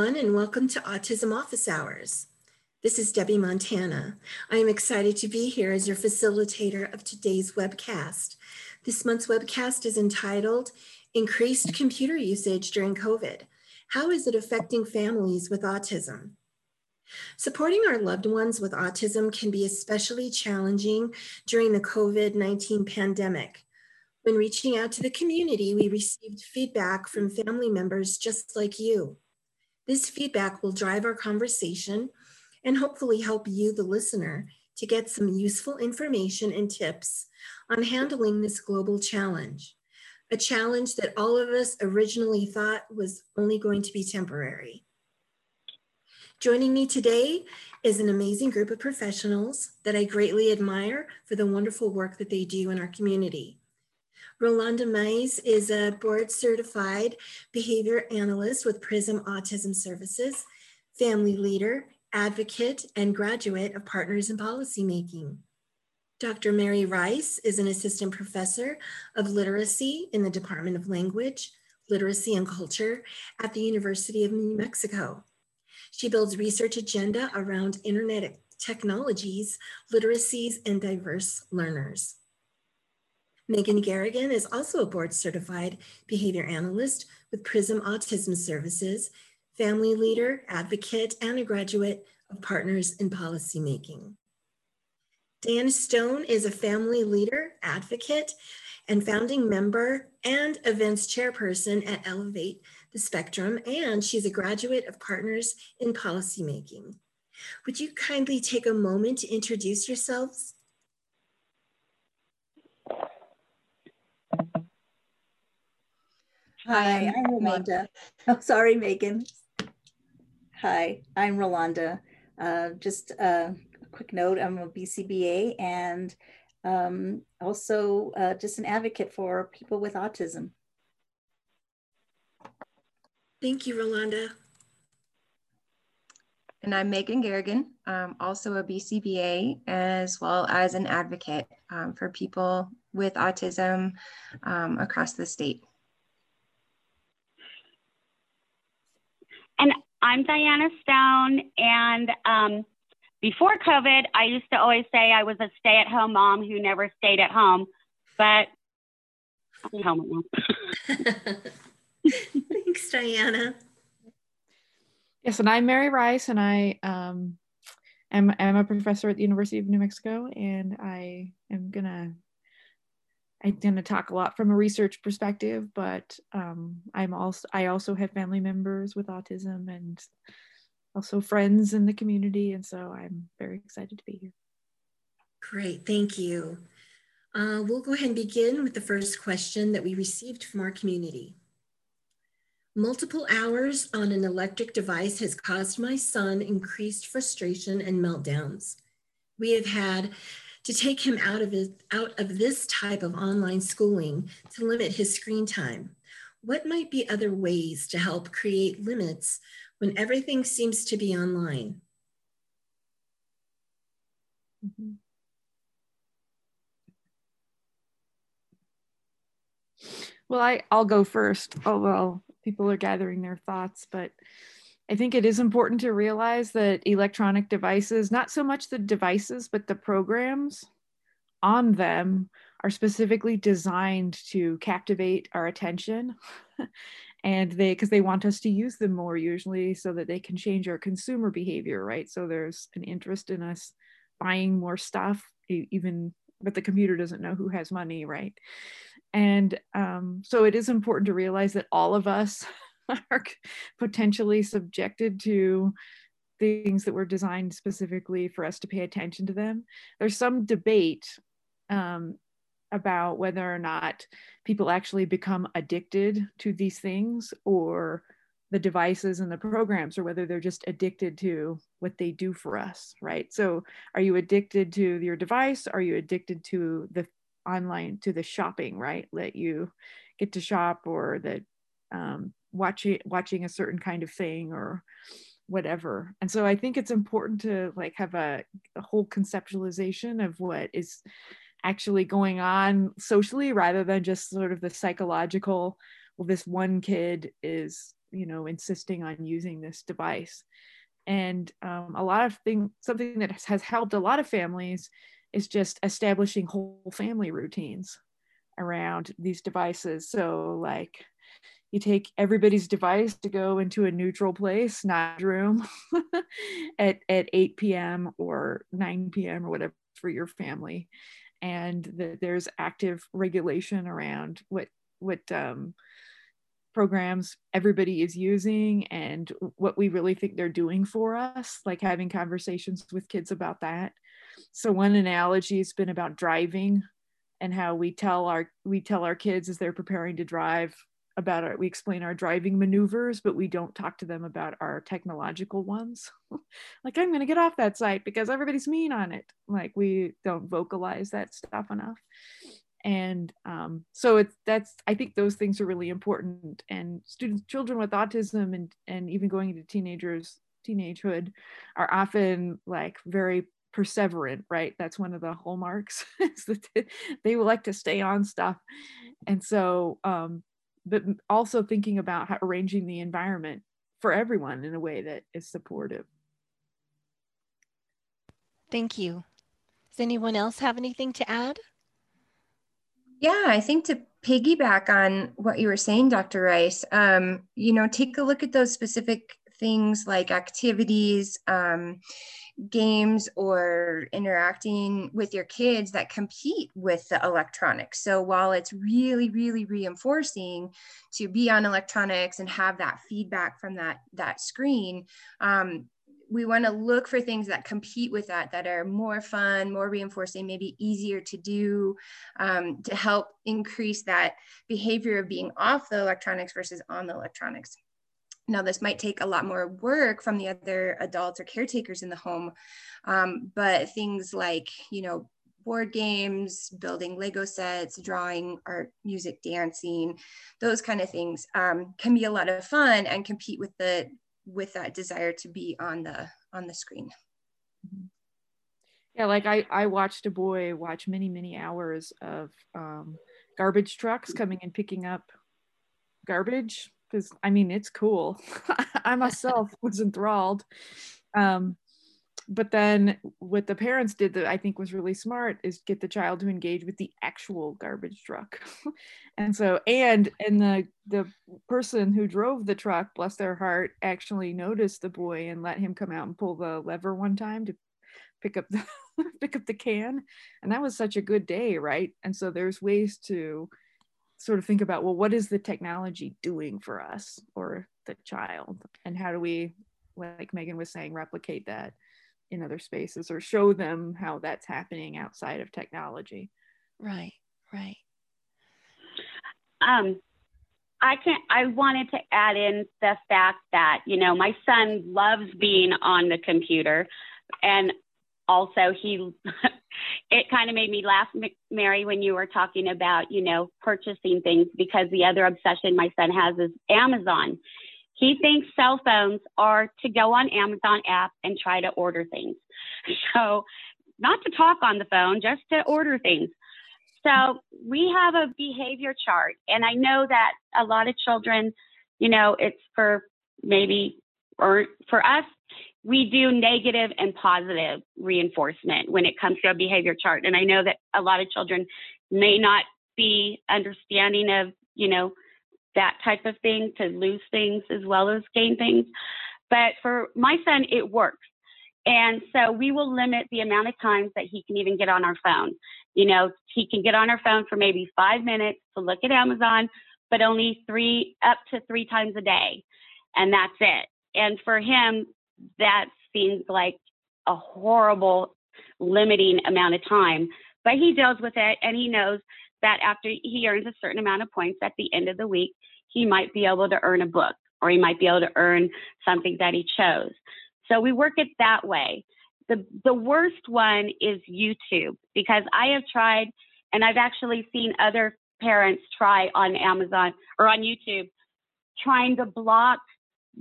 and welcome to Autism Office Hours. This is Debbie Montana. I am excited to be here as your facilitator of today's webcast. This month's webcast is entitled Increased Computer Usage During COVID. How is it affecting families with autism? Supporting our loved ones with autism can be especially challenging during the COVID 19 pandemic. When reaching out to the community, we received feedback from family members just like you. This feedback will drive our conversation and hopefully help you, the listener, to get some useful information and tips on handling this global challenge, a challenge that all of us originally thought was only going to be temporary. Joining me today is an amazing group of professionals that I greatly admire for the wonderful work that they do in our community. Rolanda Maez is a board certified behavior analyst with PRISM Autism Services, family leader, advocate, and graduate of Partners in Policymaking. Dr. Mary Rice is an assistant professor of literacy in the Department of Language, Literacy and Culture at the University of New Mexico. She builds research agenda around internet technologies, literacies, and diverse learners. Megan Garrigan is also a board certified behavior analyst with PRISM Autism Services, family leader, advocate, and a graduate of Partners in Policymaking. Diana Stone is a family leader, advocate, and founding member and events chairperson at Elevate the Spectrum, and she's a graduate of Partners in Policymaking. Would you kindly take a moment to introduce yourselves? Hi, I'm Rolanda. Oh, sorry, Megan. Hi, I'm Rolanda. Uh, just a quick note, I'm a BCBA and um, also uh, just an advocate for people with autism. Thank you, Rolanda. And I'm Megan Garrigan, um, also a BCBA, as well as an advocate um, for people with autism um, across the state. And I'm Diana Stone. And um, before COVID, I used to always say I was a stay at home mom who never stayed at home, but I'm home now. Thanks, Diana. Yes, and I'm Mary Rice, and I um, am, am a professor at the University of New Mexico, and I am gonna I tend to talk a lot from a research perspective, but um, I'm also I also have family members with autism and also friends in the community, and so I'm very excited to be here. Great, thank you. Uh, we'll go ahead and begin with the first question that we received from our community. Multiple hours on an electric device has caused my son increased frustration and meltdowns. We have had to take him out of, his, out of this type of online schooling to limit his screen time? What might be other ways to help create limits when everything seems to be online? Mm-hmm. Well, I, I'll go first, although people are gathering their thoughts, but I think it is important to realize that electronic devices, not so much the devices, but the programs on them are specifically designed to captivate our attention. and they, because they want us to use them more usually so that they can change our consumer behavior, right? So there's an interest in us buying more stuff, even, but the computer doesn't know who has money, right? And um, so it is important to realize that all of us are potentially subjected to things that were designed specifically for us to pay attention to them. There's some debate um, about whether or not people actually become addicted to these things or the devices and the programs or whether they're just addicted to what they do for us right? So are you addicted to your device? Are you addicted to the online to the shopping right? That you get to shop or that um, watching watching a certain kind of thing or whatever. And so i think it's important to like have a, a whole conceptualization of what is actually going on socially rather than just sort of the psychological well this one kid is you know insisting on using this device. And um, a lot of things something that has helped a lot of families is just establishing whole family routines around these devices. So like you take everybody's device to go into a neutral place not room at, at 8 p.m or 9 p.m or whatever for your family. And that there's active regulation around what what um, programs everybody is using and what we really think they're doing for us like having conversations with kids about that. So one analogy has been about driving and how we tell our we tell our kids as they're preparing to drive about it we explain our driving maneuvers but we don't talk to them about our technological ones. Like i'm going to get off that site because everybody's mean on it. Like we don't vocalize that stuff enough. And um, so it's that's i think those things are really important. And students children with autism and and even going into teenagers teenagehood are often like very perseverant right? That's one of the hallmarks is that they like to stay on stuff. And so um, but also thinking about how arranging the environment for everyone in a way that is supportive. Thank you. Does anyone else have anything to add? Yeah, I think to piggyback on what you were saying, Dr. Rice, um, you know, take a look at those specific things like activities, um, games or interacting with your kids that compete with the electronics. So while it's really, really reinforcing to be on electronics and have that feedback from that, that screen, um, we want to look for things that compete with that that are more fun more reinforcing maybe easier to do um, to help increase that behavior of being off the electronics versus on the electronics now, this might take a lot more work from the other adults or caretakers in the home, um, but things like, you know, board games, building Lego sets, drawing, art, music, dancing, those kind of things um, can be a lot of fun and compete with the with that desire to be on the on the screen. Yeah, like I I watched a boy watch many many hours of um, garbage trucks coming and picking up garbage because I mean it's cool. I myself was enthralled. Um, but then what the parents did that I think was really smart is get the child to engage with the actual garbage truck. and so and and the the person who drove the truck, bless their heart, actually noticed the boy and let him come out and pull the lever one time to pick up the pick up the can. And that was such a good day, right? And so there's ways to sort of think about well what is the technology doing for us or the child? And how do we like megan was saying replicate that in other spaces or show them how that's happening outside of technology? Right right. Um i can i wanted to add in the fact that you know my son loves being on the computer and also he it kind of made me laugh, Mary, when you were talking about, you know, purchasing things because the other obsession my son has is Amazon. He thinks cell phones are to go on Amazon app and try to order things. So, not to talk on the phone, just to order things. So, we have a behavior chart, and I know that a lot of children, you know, it's for maybe, or for us, we do negative and positive reinforcement when it comes to a behavior chart. And I know that a lot of children may not be understanding of, you know, that type of thing to lose things as well as gain things. But for my son, it works. And so we will limit the amount of times that he can even get on our phone. You know, he can get on our phone for maybe five minutes to look at Amazon, but only three, up to three times a day. And that's it. And for him, that seems like a horrible limiting amount of time. But he deals with it and he knows that after he earns a certain amount of points at the end of the week, he might be able to earn a book or he might be able to earn something that he chose. So we work it that way. The, the worst one is YouTube because I have tried and I've actually seen other parents try on Amazon or on YouTube trying to block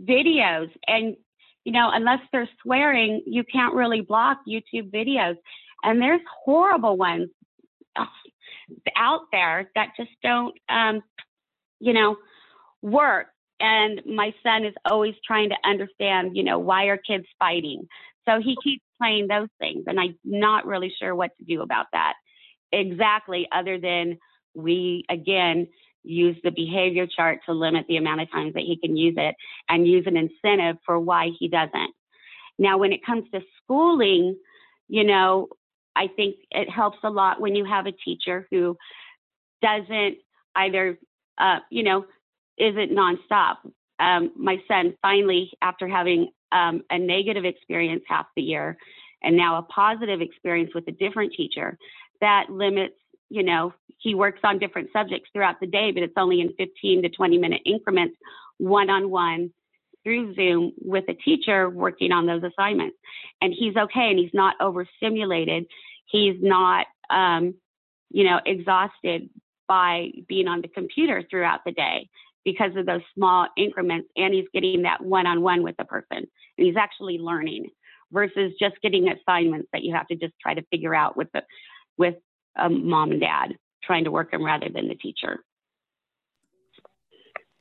videos and you know, unless they're swearing, you can't really block YouTube videos. And there's horrible ones out there that just don't, um, you know, work. and my son is always trying to understand, you know, why are kids fighting? So he keeps playing those things, and I'm not really sure what to do about that exactly, other than we again use the behavior chart to limit the amount of times that he can use it and use an incentive for why he doesn't. Now, when it comes to schooling, you know, I think it helps a lot when you have a teacher who doesn't either, uh, you know, isn't nonstop. Um, my son finally, after having um, a negative experience half the year and now a positive experience with a different teacher, that limits, you know, he works on different subjects throughout the day, but it's only in 15 to 20 minute increments, one on one through Zoom with a teacher working on those assignments. And he's okay and he's not overstimulated. He's not, um, you know, exhausted by being on the computer throughout the day because of those small increments. And he's getting that one on one with the person. And he's actually learning versus just getting assignments that you have to just try to figure out with the with um, mom and dad trying to work them rather than the teacher.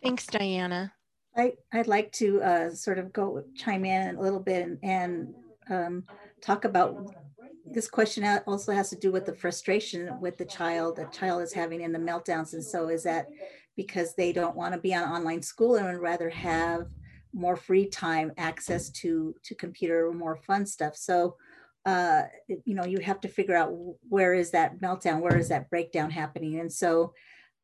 Thanks, Diana. I, I'd like to uh, sort of go chime in a little bit and, and um, talk about this question also has to do with the frustration with the child the child is having in the meltdowns. And so is that because they don't want to be on online school and would rather have more free time access to to computer or more fun stuff. So uh, you know, you have to figure out where is that meltdown, where is that breakdown happening. And so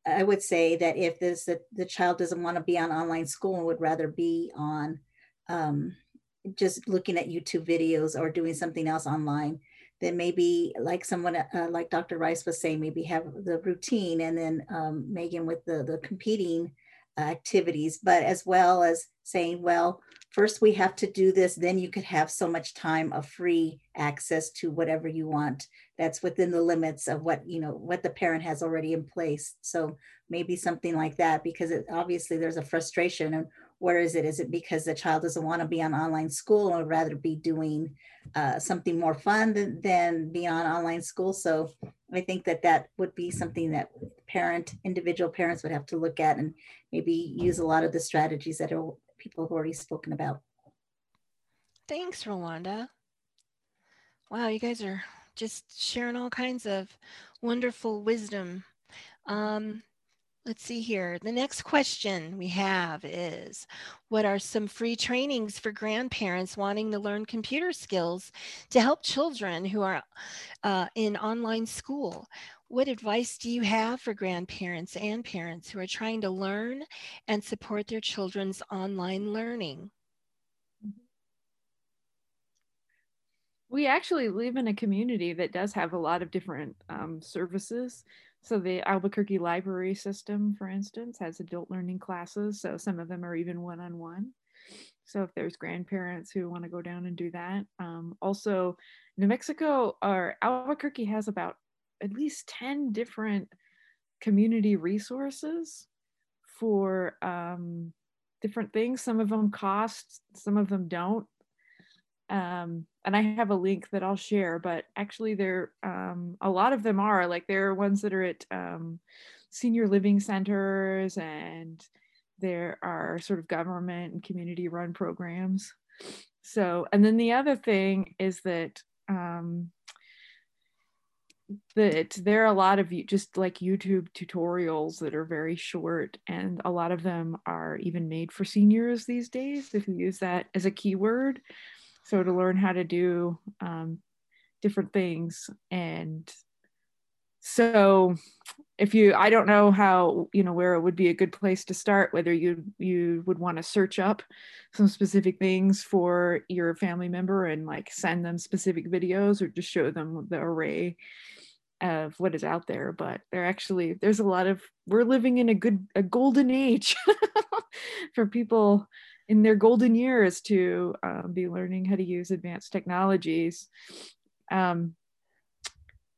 I would say that if this the, the child doesn't want to be on online school and would rather be on um, just looking at YouTube videos or doing something else online, then maybe like someone uh, like Dr. Rice was saying, maybe have the routine and then um, Megan with the the competing activities, but as well as saying, well, first we have to do this, then you could have so much time of free access to whatever you want. That's within the limits of what, you know, what the parent has already in place. So maybe something like that, because it, obviously there's a frustration and where is it? Is it because the child doesn't want to be on online school or rather be doing uh, something more fun than, than be on online school? So I think that that would be something that parent, individual parents would have to look at and maybe use a lot of the strategies that are, people have already spoken about. Thanks, Rolanda. Wow, you guys are just sharing all kinds of wonderful wisdom. Um, Let's see here. The next question we have is What are some free trainings for grandparents wanting to learn computer skills to help children who are uh, in online school? What advice do you have for grandparents and parents who are trying to learn and support their children's online learning? We actually live in a community that does have a lot of different um, services. So the Albuquerque library system, for instance, has adult learning classes. So some of them are even one-on-one. So if there's grandparents who want to go down and do that. Um, also, New Mexico or Albuquerque has about at least 10 different community resources for um, different things. Some of them cost, some of them don't. Um, and I have a link that I'll share, but actually there, um, a lot of them are like there are ones that are at um, senior living centers and there are sort of government and community run programs. So, and then the other thing is that um, that there are a lot of just like YouTube tutorials that are very short, and a lot of them are even made for seniors these days. If you use that as a keyword, so to learn how to do um, different things. And so if you i don't know how you know where it would be a good place to start whether you you would want to search up some specific things for your family member and like send them specific videos or just show them the array of what is out there. But there actually there's a lot of we're living in a good a golden age for people in their golden years to um, be learning how to use advanced technologies. Um,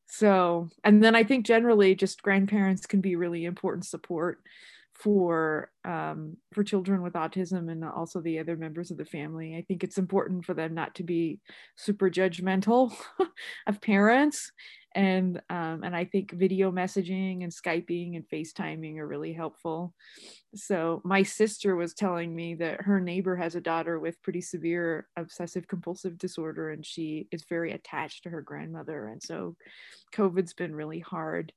so, and then I think generally just grandparents can be really important support for um, for children with autism and also the other members of the family. I think it's important for them not to be super judgmental of parents and um, and I think video messaging and Skyping and FaceTiming are really helpful. So my sister was telling me that her neighbor has a daughter with pretty severe obsessive compulsive disorder, and she is very attached to her grandmother, and so COVID's been really hard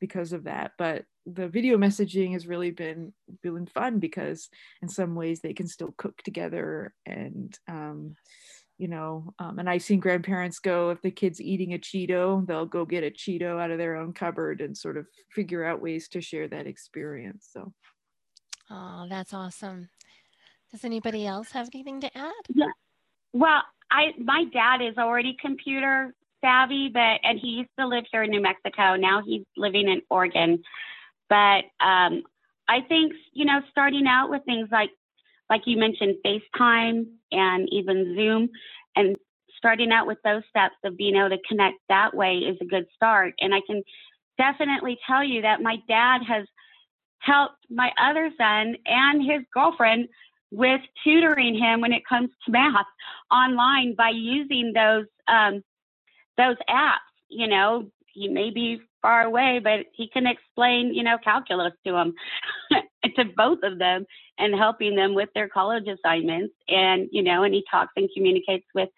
because of that. But the video messaging has really been been fun because in some ways they can still cook together and um, you know, um, and I've seen grandparents go, if the kid's eating a Cheeto, they'll go get a Cheeto out of their own cupboard and sort of figure out ways to share that experience. So, oh, that's awesome. Does anybody else have anything to add? Yeah. Well, I my dad is already computer savvy, but and he used to live here in New Mexico. Now he's living in Oregon. But um, I think you know, starting out with things like like you mentioned, FaceTime and even Zoom, and starting out with those steps of being able to connect that way is a good start. And I can definitely tell you that my dad has helped my other son and his girlfriend with tutoring him when it comes to math online by using those um, those apps. You know, he may be far away, but he can explain, you know, calculus to them, to both of them, and helping them with their college assignments. And you know, and he talks and communicates with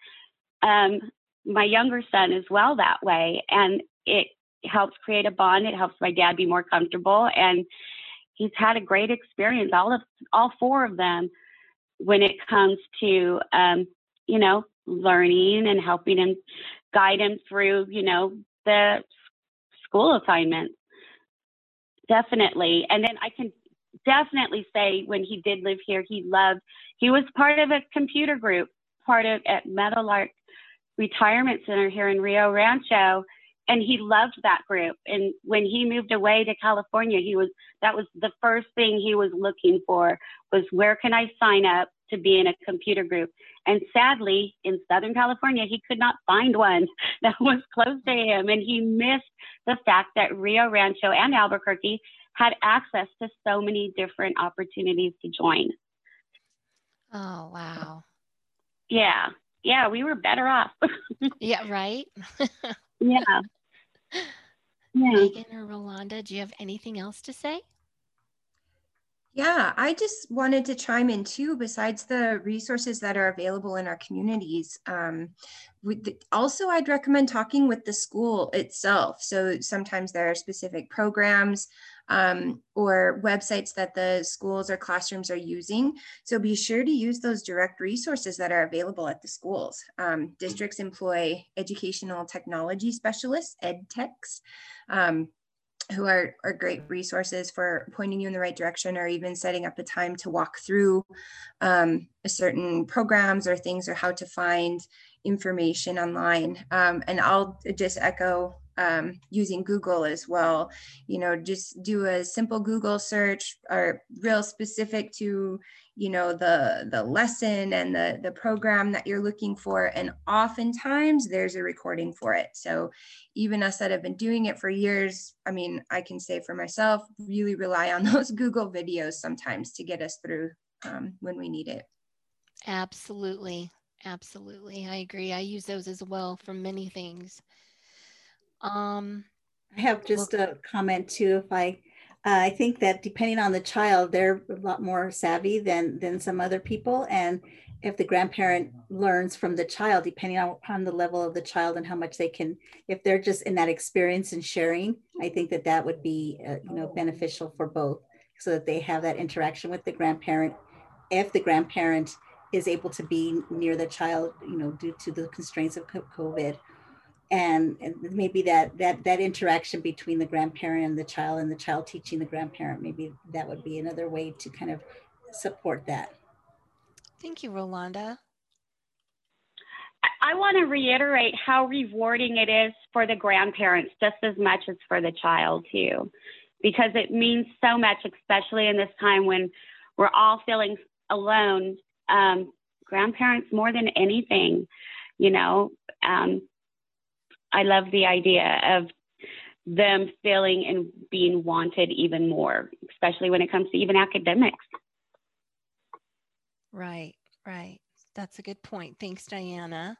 um, my younger son as well that way, and it helps create a bond. It helps my dad be more comfortable, and he's had a great experience. All of all four of them, when it comes to um, you know learning and helping him guide him through you know the school assignments. Definitely. And then I can definitely say when he did live here, he loved, he was part of a computer group, part of at Meadowlark Retirement Center here in Rio Rancho. And he loved that group. And when he moved away to California, he was, that was the first thing he was looking for was where can I sign up to be in a computer group? And sadly, in Southern California, he could not find one that was close to him. And he missed the fact that Rio Rancho and Albuquerque had access to so many different opportunities to join. Oh, wow. Yeah. Yeah, we were better off. yeah, right? yeah. Yeah. Megan or Rolanda, do you have anything else to say? Yeah, I just wanted to chime in too, besides the resources that are available in our communities. Um, the, also, I'd recommend talking with the school itself. So sometimes there are specific programs um, or websites that the schools or classrooms are using. So be sure to use those direct resources that are available at the schools. Um, districts employ educational technology specialists, ed techs. Um, who are, are great resources for pointing you in the right direction or even setting up a time to walk through um, certain programs or things or how to find information online. Um, and I'll just echo um, using Google as well. You know, just do a simple Google search or real specific to you know the the lesson and the the program that you're looking for. And oftentimes there's a recording for it. So even us that have been doing it for years i mean i can say for myself really rely on those google videos sometimes to get us through um, when we need it. Absolutely. Absolutely. I agree. I use those as well for many things um i have just a comment too if i uh, I think that depending on the child, they're a lot more savvy than than some other people. And if the grandparent learns from the child, depending on, on the level of the child and how much they can, if they're just in that experience and sharing, I think that that would be uh, you know beneficial for both, so that they have that interaction with the grandparent. If the grandparent is able to be near the child, you know, due to the constraints of COVID, and, maybe that that that interaction between the grandparent and the child and the child teaching the grandparent maybe that would be another way to kind of support that. Thank you rolanda. I want to reiterate how rewarding it is for the grandparents just as much as for the child too because it means so much especially in this time when we're all feeling alone um, grandparents more than anything you know um, I love the idea of them feeling and being wanted even more, especially when it comes to even academics. Right, right. That's a good point. Thanks, Diana.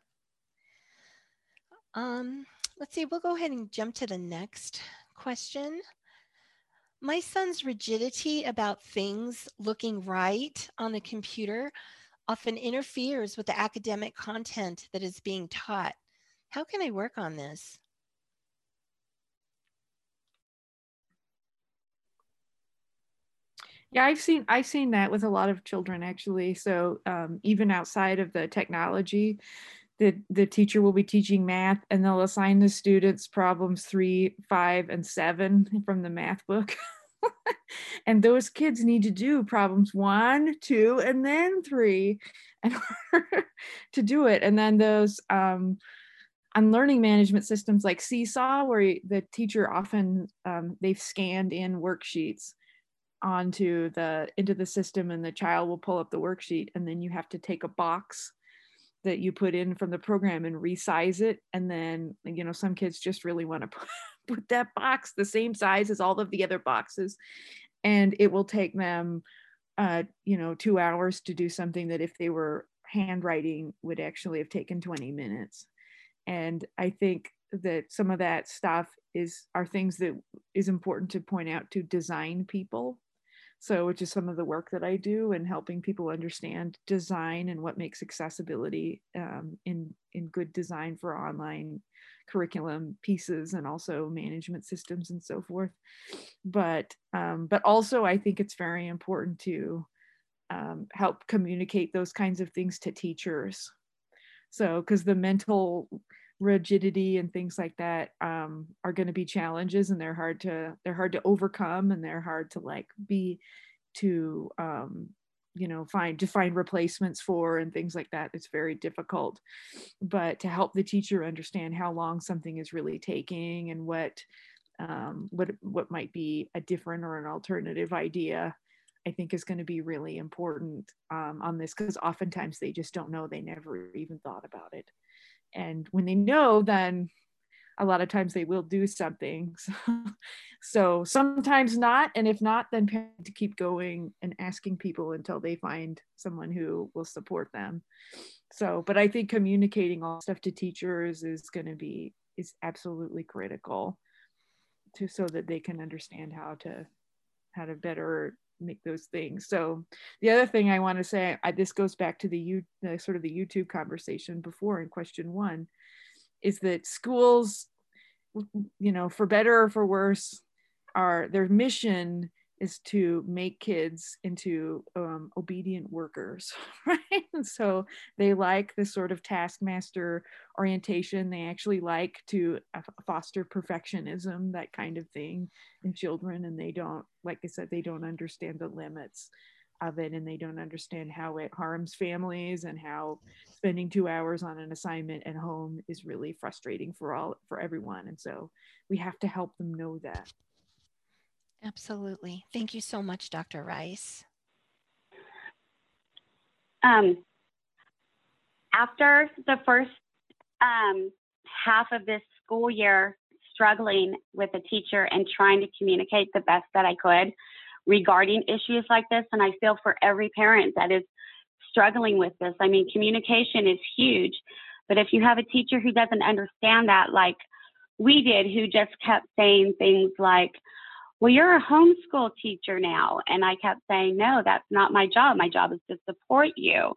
Um, let's see, we'll go ahead and jump to the next question. My son's rigidity about things looking right on the computer often interferes with the academic content that is being taught. How can I work on this? Yeah, I've seen I've seen that with a lot of children actually. So um, even outside of the technology, the the teacher will be teaching math, and they'll assign the students problems three, five, and seven from the math book. and those kids need to do problems one, two, and then three, and to do it. And then those um, on learning management systems like Seesaw, where the teacher often um, they've scanned in worksheets onto the into the system and the child will pull up the worksheet and then you have to take a box that you put in from the program and resize it. And then you know some kids just really want to put, put that box the same size as all of the other boxes. And it will take them uh you know 2 hours to do something that if they were handwriting would actually have taken 20 minutes and i think that some of that stuff is are things that is important to point out to design people so, which is some of the work that I do in helping people understand design and what makes accessibility um, in in good design for online curriculum pieces and also management systems and so forth. But um, but also, I think it's very important to um, help communicate those kinds of things to teachers. So, because the mental rigidity and things like that um, are going to be challenges and they're hard to they're hard to overcome and they're hard to like be to um, you know find to find replacements for and things like that. It's very difficult. But to help the teacher understand how long something is really taking and what um, what what might be a different or an alternative idea I think is going to be really important um, on this because oftentimes they just don't know. They never even thought about it and when they know then a lot of times they will do something. So sometimes not and if not then parents to keep going and asking people until they find someone who will support them. So but i think communicating all stuff to teachers is going to be is absolutely critical to so that they can understand how to how to better make those things. So the other thing I want to say, I, this goes back to the, you sort of the YouTube conversation before in question one, is that schools, you know, for better or for worse, are their mission is to make kids into um, obedient workers, right? And so they like this sort of taskmaster orientation. They actually like to foster perfectionism, that kind of thing in children. And they don't, like I said, they don't understand the limits of it and they don't understand how it harms families and how spending two hours on an assignment at home is really frustrating for all for everyone and so we have to help them know that Absolutely. Thank you so much, Dr. Rice. Um, after the first um, half of this school year, struggling with a teacher and trying to communicate the best that I could regarding issues like this, and I feel for every parent that is struggling with this. I mean, communication is huge, but if you have a teacher who doesn't understand that, like we did, who just kept saying things like, well, you're a homeschool teacher now. And I kept saying, no, that's not my job. My job is to support you.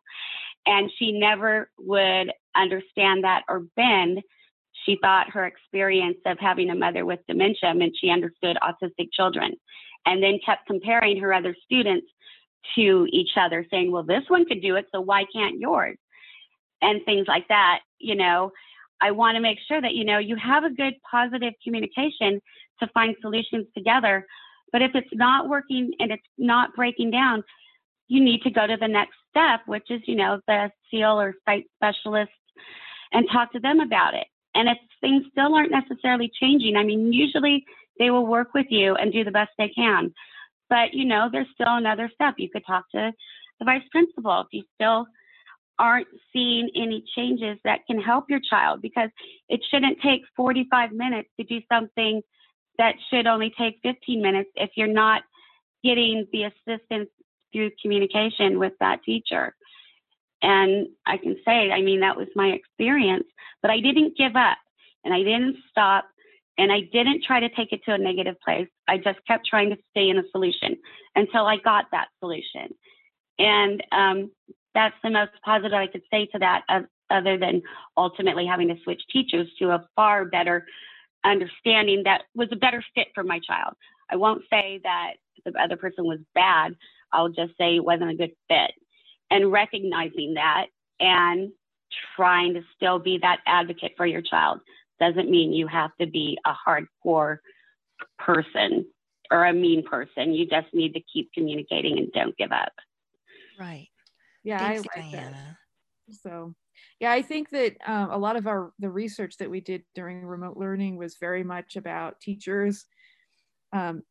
And she never would understand that or bend. She thought her experience of having a mother with dementia meant she understood autistic children and then kept comparing her other students to each other, saying, well, this one could do it, so why can't yours? And things like that. You know, I want to make sure that, you know, you have a good positive communication to find solutions together. But if it's not working and it's not breaking down, you need to go to the next step, which is, you know, the SEAL or site specialist and talk to them about it. And if things still aren't necessarily changing, I mean, usually they will work with you and do the best they can. But, you know, there's still another step. You could talk to the vice principal if you still aren't seeing any changes that can help your child because it shouldn't take 45 minutes to do something that should only take 15 minutes if you're not getting the assistance through communication with that teacher. And I can say, I mean, that was my experience, but I didn't give up. and I didn't stop and I didn't try to take it to a negative place. I just kept trying to stay in a solution until I got that solution. And um, that's the most positive I could say to that, uh, other than ultimately having to switch teachers to a far better understanding that was a better fit for my child. I won't say that the other person was bad. I'll just say it wasn't a good fit. And recognizing that and trying to still be that advocate for your child doesn't mean you have to be a hardcore person or a mean person. You just need to keep communicating and don't give up. Right. Yeah, Thanks, I like Diana. that. So, yeah, I think that um, a lot of our the research that we did during remote learning was very much about teachers um,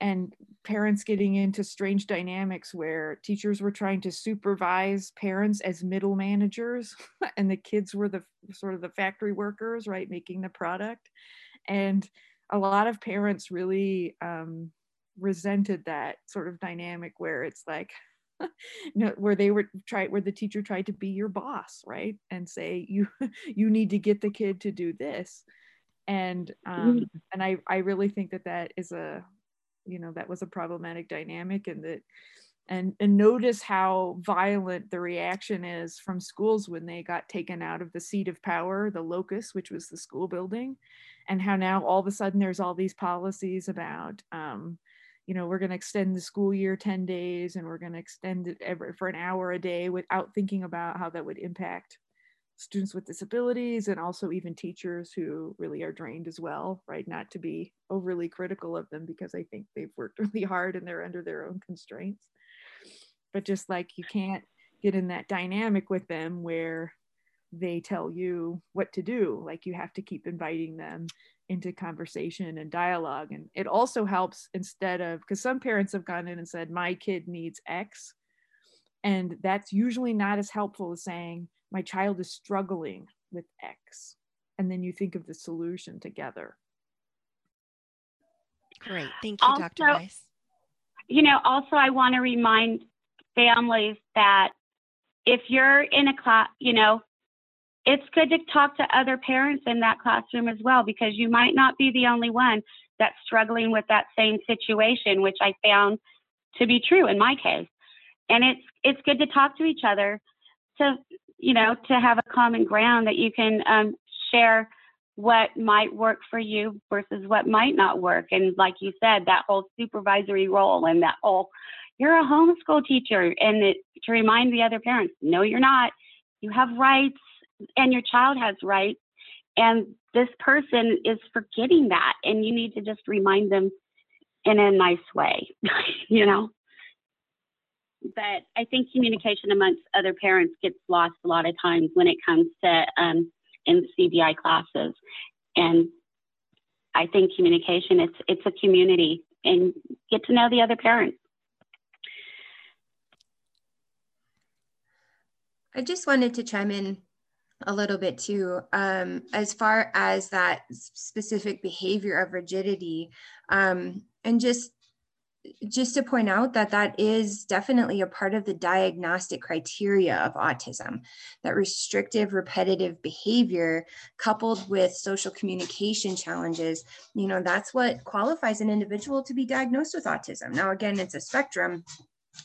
and parents getting into strange dynamics where teachers were trying to supervise parents as middle managers and the kids were the sort of the factory workers right making the product. And a lot of parents really um, resented that sort of dynamic where it's like know, where they were try where the teacher tried to be your boss right? And say you you need to get the kid to do this. And um and i i really think that that is a you know that was a problematic dynamic and that and and notice how violent the reaction is from schools when they got taken out of the seat of power the locus which was the school building and how now all of a sudden there's all these policies about um, you know we're going to extend the school year 10 days and we're going to extend it every, for an hour a day without thinking about how that would impact students with disabilities and also even teachers who really are drained as well right? Not to be overly critical of them because i think they've worked really hard and they're under their own constraints. But just like you can't get in that dynamic with them where they tell you what to do like you have to keep inviting them into conversation and dialogue and it also helps instead of because some parents have gone in and said my kid needs x and that's usually not as helpful as saying my child is struggling with x and then you think of the solution together Great. Thank you, Dr. Also- Rice. you know, also I want to remind families that if you're in a class, you know, it's good to talk to other parents in that classroom as well because you might not be the only one that's struggling with that same situation, which I found to be true in my case. And it's it's good to talk to each other to you know to have a common ground that you can um, share what might work for you versus what might not work. And like you said, that whole supervisory role and that whole you're a homeschool teacher and it, to remind the other parents, no, you're not. You have rights and your child has rights. And this person is forgetting that. And you need to just remind them in a nice way, you know? But I think communication amongst other parents gets lost a lot of times when it comes to um, in CBI classes. And I think communication, it's, it's a community and get to know the other parents. I just wanted to chime in a little bit too. Um, as far as that specific behavior of rigidity, um, and just just to point out that that is definitely a part of the diagnostic criteria of autism that restrictive repetitive behavior coupled with social communication challenges you know that's what qualifies an individual to be diagnosed with autism now again it's a spectrum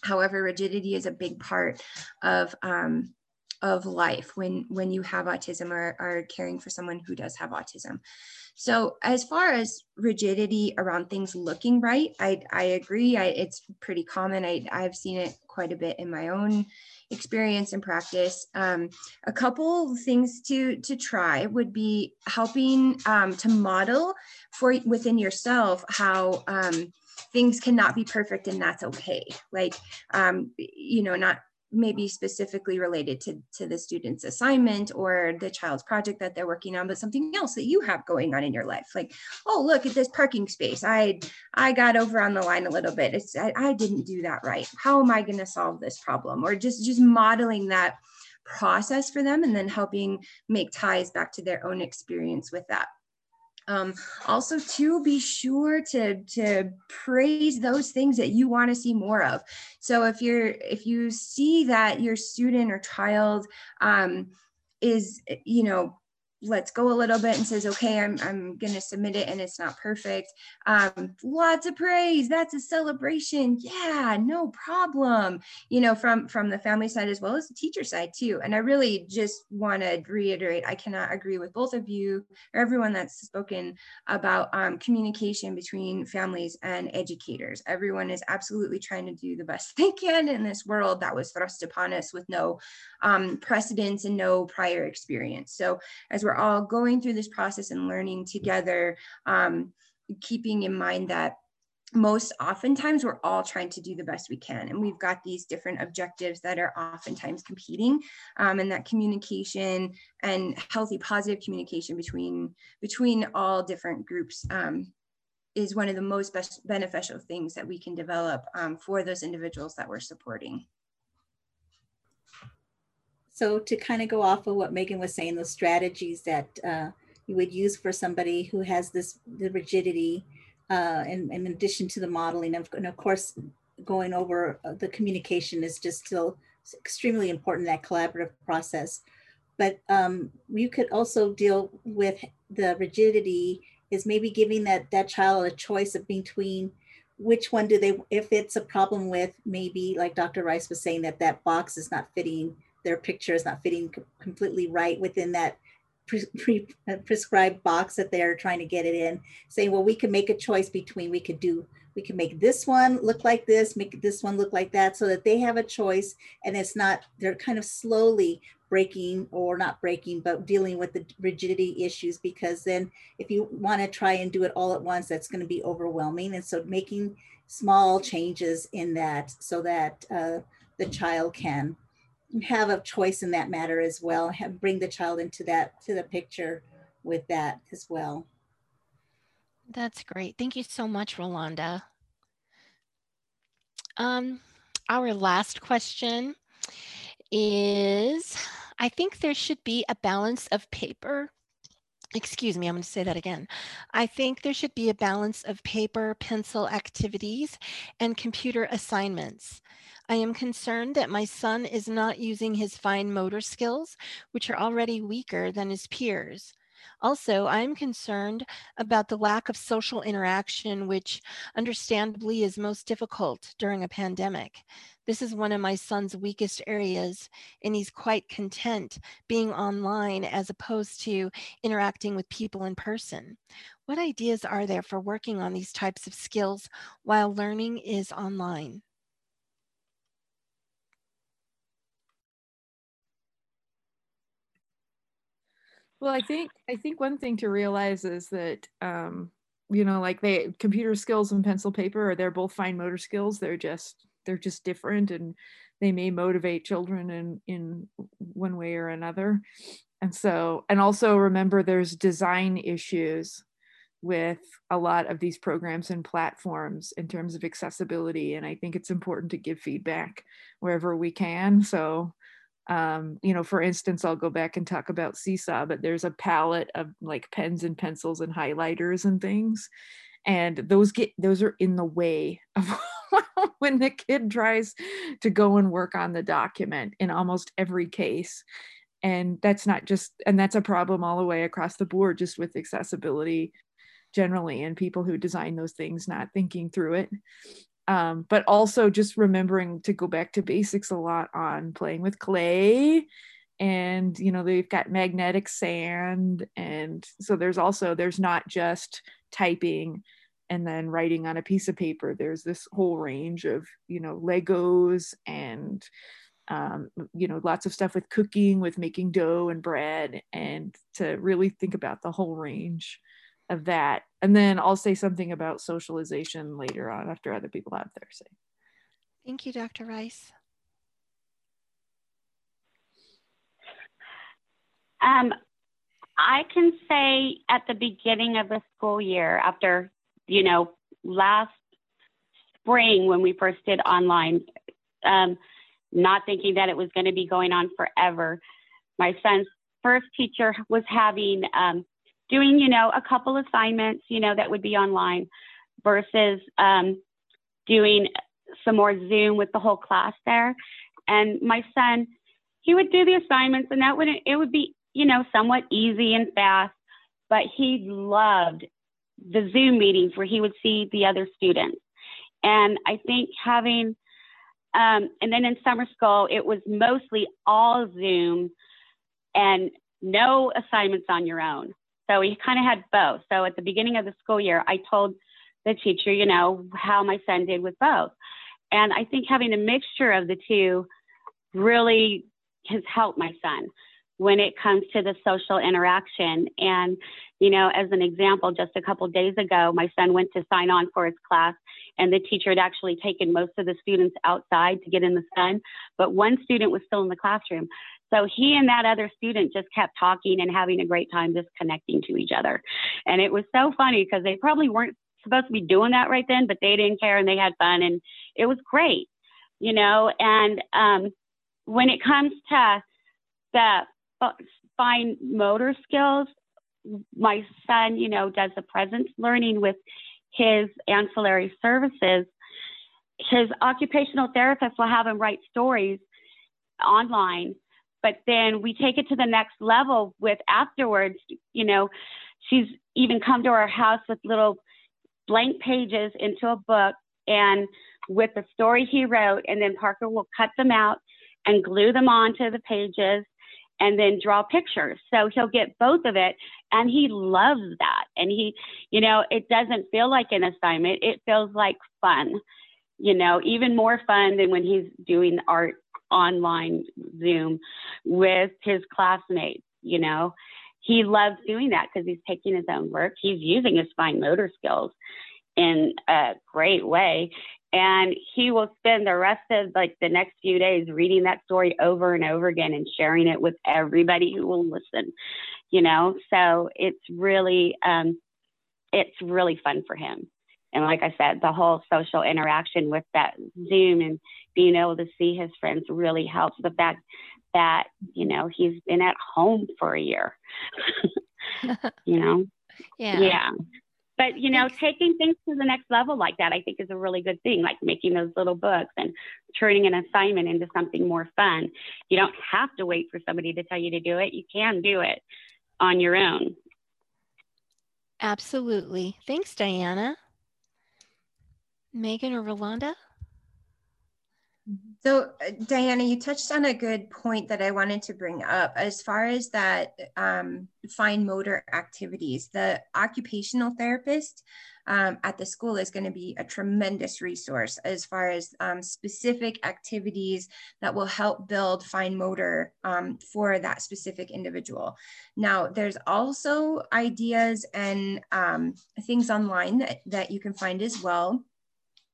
however rigidity is a big part of um, of life when when you have autism or are caring for someone who does have autism. So as far as rigidity around things looking right i i agree. I, it's pretty common. I, i've seen it quite a bit in my own experience and practice. Um, a couple things to to try would be helping um, to model for within yourself how um, things cannot be perfect and that's okay. Like um, you know not maybe specifically related to, to the student's assignment or the child's project that they're working on, but something else that you have going on in your life. Like, oh, look at this parking space. I I got over on the line a little bit. It's I, I didn't do that right. How am I going to solve this problem? Or just just modeling that process for them and then helping make ties back to their own experience with that. Um, also to be sure to to praise those things that you want to see more of. So if you're if you see that your student or child um, is you know lets go a little bit and says, okay, I'm, I'm going to submit it and it's not perfect. Um, lots of praise. That's a celebration. Yeah, no problem. You know, from, from the family side as well as the teacher side too. And I really just want to reiterate, I cannot agree with both of you or everyone that's spoken about um, communication between families and educators. Everyone is absolutely trying to do the best they can in this world that was thrust upon us with no um, precedence and no prior experience. So as we're all going through this process and learning together, um, keeping in mind that most oftentimes we're all trying to do the best we can. And we've got these different objectives that are oftentimes competing um, and that communication and healthy positive communication between between all different groups um, is one of the most best beneficial things that we can develop um, for those individuals that we're supporting so to kind of go off of what Megan was saying, those strategies that uh, you would use for somebody who has this the rigidity, uh, and, and in addition to the modeling, of, and of course, going over uh, the communication is just still extremely important, that collaborative process. But um, you could also deal with the rigidity is maybe giving that, that child a choice of between which one do they, if it's a problem with maybe like Dr. Rice was saying that that box is not fitting their picture is not fitting completely right within that pre, pre, uh, prescribed box that they're trying to get it in saying well we can make a choice between we could do we can make this one look like this make this one look like that so that they have a choice and it's not they're kind of slowly breaking or not breaking but dealing with the rigidity issues because then if you want to try and do it all at once that's going to be overwhelming and so making small changes in that so that uh, the child can have a choice in that matter as well. Have, bring the child into that to the picture with that as well. That's great. Thank you so much, Rolanda. Um, our last question is, I think there should be a balance of paper. Excuse me, I'm going to say that again. I think there should be a balance of paper, pencil activities, and computer assignments. I am concerned that my son is not using his fine motor skills, which are already weaker than his peers. Also, I am concerned about the lack of social interaction, which understandably is most difficult during a pandemic. This is one of my son's weakest areas, and he's quite content being online as opposed to interacting with people in person. What ideas are there for working on these types of skills while learning is online? Well, I think I think one thing to realize is that um, you know, like they computer skills and pencil paper, are they're both fine motor skills. They're just they're just different, and they may motivate children in in one way or another. And so, and also remember, there's design issues with a lot of these programs and platforms in terms of accessibility and i think it's important to give feedback wherever we can so um, you know, for instance, I'll go back and talk about Seesaw, but there's a palette of like pens and pencils and highlighters and things. And those get those are in the way of when the kid tries to go and work on the document in almost every case. And that's not just and that's a problem all the way across the board, just with accessibility generally and people who design those things not thinking through it um, but also just remembering to go back to basics a lot on playing with clay and you know they've got magnetic sand and so there's also there's not just typing and then writing on a piece of paper there's this whole range of you know legos and um, you know lots of stuff with cooking with making dough and bread and to really think about the whole range of that. And then I'll say something about socialization later on after other people have their say. Thank you, Dr. Rice. Um, I can say at the beginning of the school year, after, you know, last spring when we first did online, um, not thinking that it was going to be going on forever, my son's first teacher was having um, doing, you know, a couple assignments, you know, that would be online versus um, doing some more Zoom with the whole class there. And my son, he would do the assignments and that would, it would be you know, somewhat easy and fast, but he loved the Zoom meetings where he would see the other students. And I think having, um, and then in summer school, it was mostly all Zoom and no assignments on your own. So we kind of had both. So at the beginning of the school year, I told the teacher, you know, how my son did with both. And I think having a mixture of the two really has helped my son when it comes to the social interaction. And, you know, as an example, just a couple days ago, my son went to sign on for his class, and the teacher had actually taken most of the students outside to get in the sun, but one student was still in the classroom. So he and that other student just kept talking and having a great time just connecting to each other. And it was so funny because they probably weren't supposed to be doing that right then, but they didn't care and they had fun and it was great, you know. And um, when it comes to the fine motor skills, my son, you know, does the presence learning with his ancillary services. His occupational therapist will have him write stories online but then we take it to the next level with afterwards, you know, she's even come to our house with little blank pages into a book and with the story he wrote, and then Parker will cut them out and glue them onto the pages and then draw pictures. So he'll get both of it and he loves that. And he, you know, it doesn't feel like an assignment, it feels like fun, you know, even more fun than when he's doing art online Zoom with his classmates, you know. He loves doing that because he's taking his own work. He's using his fine motor skills in a great way. And he will spend the rest of like the next few days reading that story over and over again and sharing it with everybody who will listen, you know. So it's really, um, it's really fun for him. And like I said, the whole social interaction with that Zoom and being able to see his friends really helps. The fact that, you know, he's been at home for a year, you know? Yeah. Yeah. But, you know, taking things to the next level like that, I think is a really good thing, like making those little books and turning an assignment into something more fun. You don't have to wait for somebody to tell you to do it. You can do it on your own. Absolutely. Thanks, Diana. Megan or Rolanda? So, uh, Diana, you touched on a good point that I wanted to bring up as far as that um, fine motor activities. The occupational therapist um, at the school is going to be a tremendous resource as far as um, specific activities that will help build fine motor um, for that specific individual. Now, there's also ideas and um, things online that, that you can find as well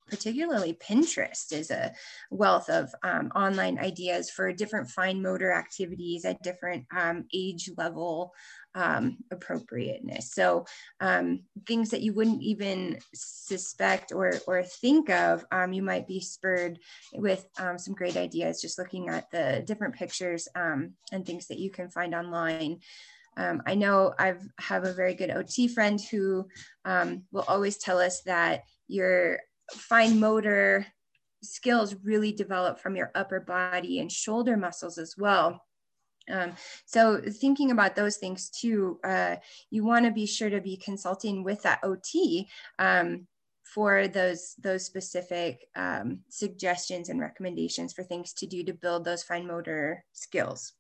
particularly Pinterest is a wealth of um, online ideas for different fine motor activities at different um, age level um, appropriateness. So um, things that you wouldn't even suspect or, or think of, um, you might be spurred with um, some great ideas just looking at the different pictures and things that you can find online. Um, I know I've have a very good OT friend who um, will always tell us that your fine motor skills really develop from your upper body and shoulder muscles as well. Um, so thinking about those things too, uh, you want to be sure to be consulting with that OT um, for those those specific um, suggestions and recommendations for things to do to build those fine motor skills.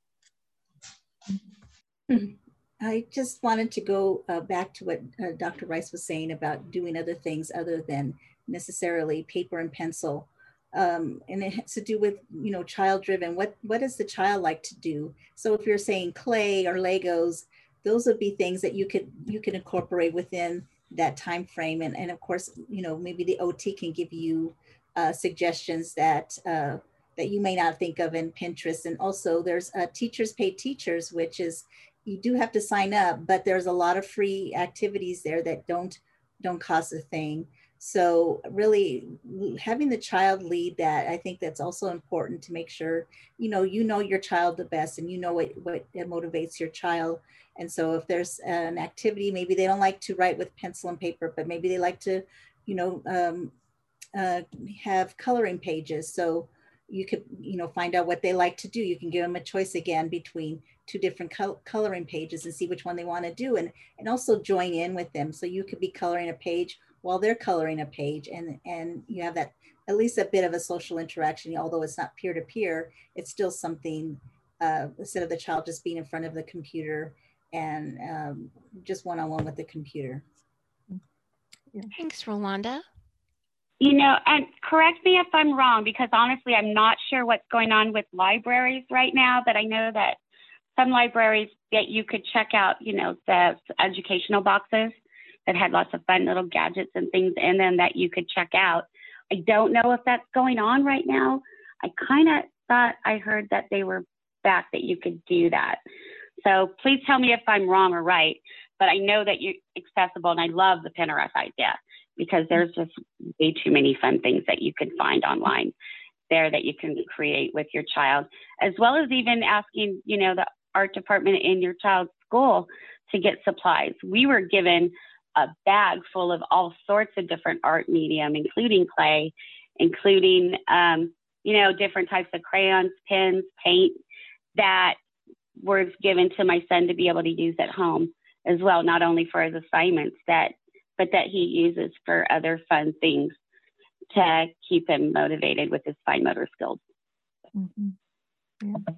I just wanted to go uh, back to what uh, Dr. Rice was saying about doing other things other than necessarily paper and pencil. Um, and it has to do with, you know, child driven. What, what does the child like to do? So if you're saying clay or Legos, those would be things that you could, you can incorporate within that time frame. And, and of course, you know, maybe the OT can give you uh, suggestions that, uh, that you may not think of in Pinterest. And also there's uh, Teachers Pay Teachers, which is, you do have to sign up, but there's a lot of free activities there that don't, don't cost a thing. So really having the child lead that, I think that's also important to make sure, you know, you know your child the best and you know what, what motivates your child. And so if there's an activity, maybe they don't like to write with pencil and paper, but maybe they like to, you know, um, uh, have coloring pages. So you could, you know, find out what they like to do. You can give them a choice again between two different col- coloring pages and see which one they want to do and and also join in with them so you could be coloring a page while they're coloring a page and and you have that at least a bit of a social interaction although it's not peer to peer it's still something uh, instead of the child just being in front of the computer and um, just one-on-one with the computer Thanks, Rolanda. You know, and correct me if I'm wrong, because honestly, I'm not sure what's going on with libraries right now, but I know that some libraries that you could check out, you know, the educational boxes that had lots of fun little gadgets and things in them that you could check out. I don't know if that's going on right now. I kind of thought I heard that they were back that you could do that. So please tell me if I'm wrong or right. But I know that you're accessible, and I love the Pinterest idea because there's just way too many fun things that you can find online there that you can create with your child, as well as even asking, you know, the art department in your child's school to get supplies. We were given a bag full of all sorts of different art medium, including clay, including, um, you know, different types of crayons, pens, paint that was given to my son to be able to use at home as well, not only for his assignments that, but that he uses for other fun things to keep him motivated with his fine motor skills. Mhm. Yeah.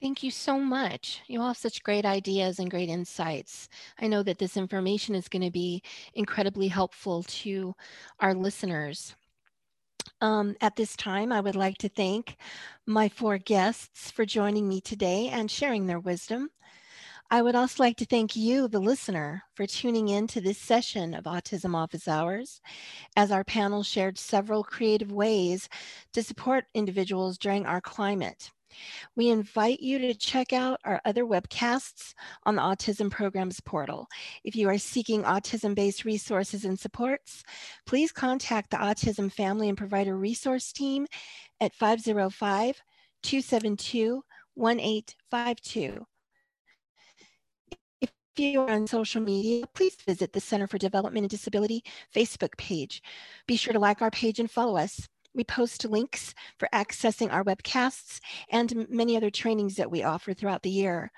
Thank you so much. You all have such great ideas and great insights. I know that this information is going to be incredibly helpful to our listeners. Um, at this time, I would like to thank my four guests for joining me today and sharing their wisdom. I would also like to thank you, the listener, for tuning in to this session of Autism Office Hours, as our panel shared several creative ways to support individuals during our climate. We invite you to check out our other webcasts on the Autism Programs portal. If you are seeking autism-based resources and supports, please contact the Autism Family and Provider Resource Team at 505-272-1852. If you are on social media, please visit the Center for Development and Disability Facebook page. Be sure to like our page and follow us. We post links for accessing our webcasts and many other trainings that we offer throughout the year.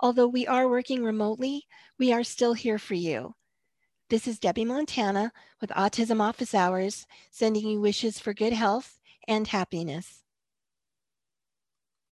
Although we are working remotely, we are still here for you. This is Debbie Montana with Autism Office Hours, sending you wishes for good health and happiness.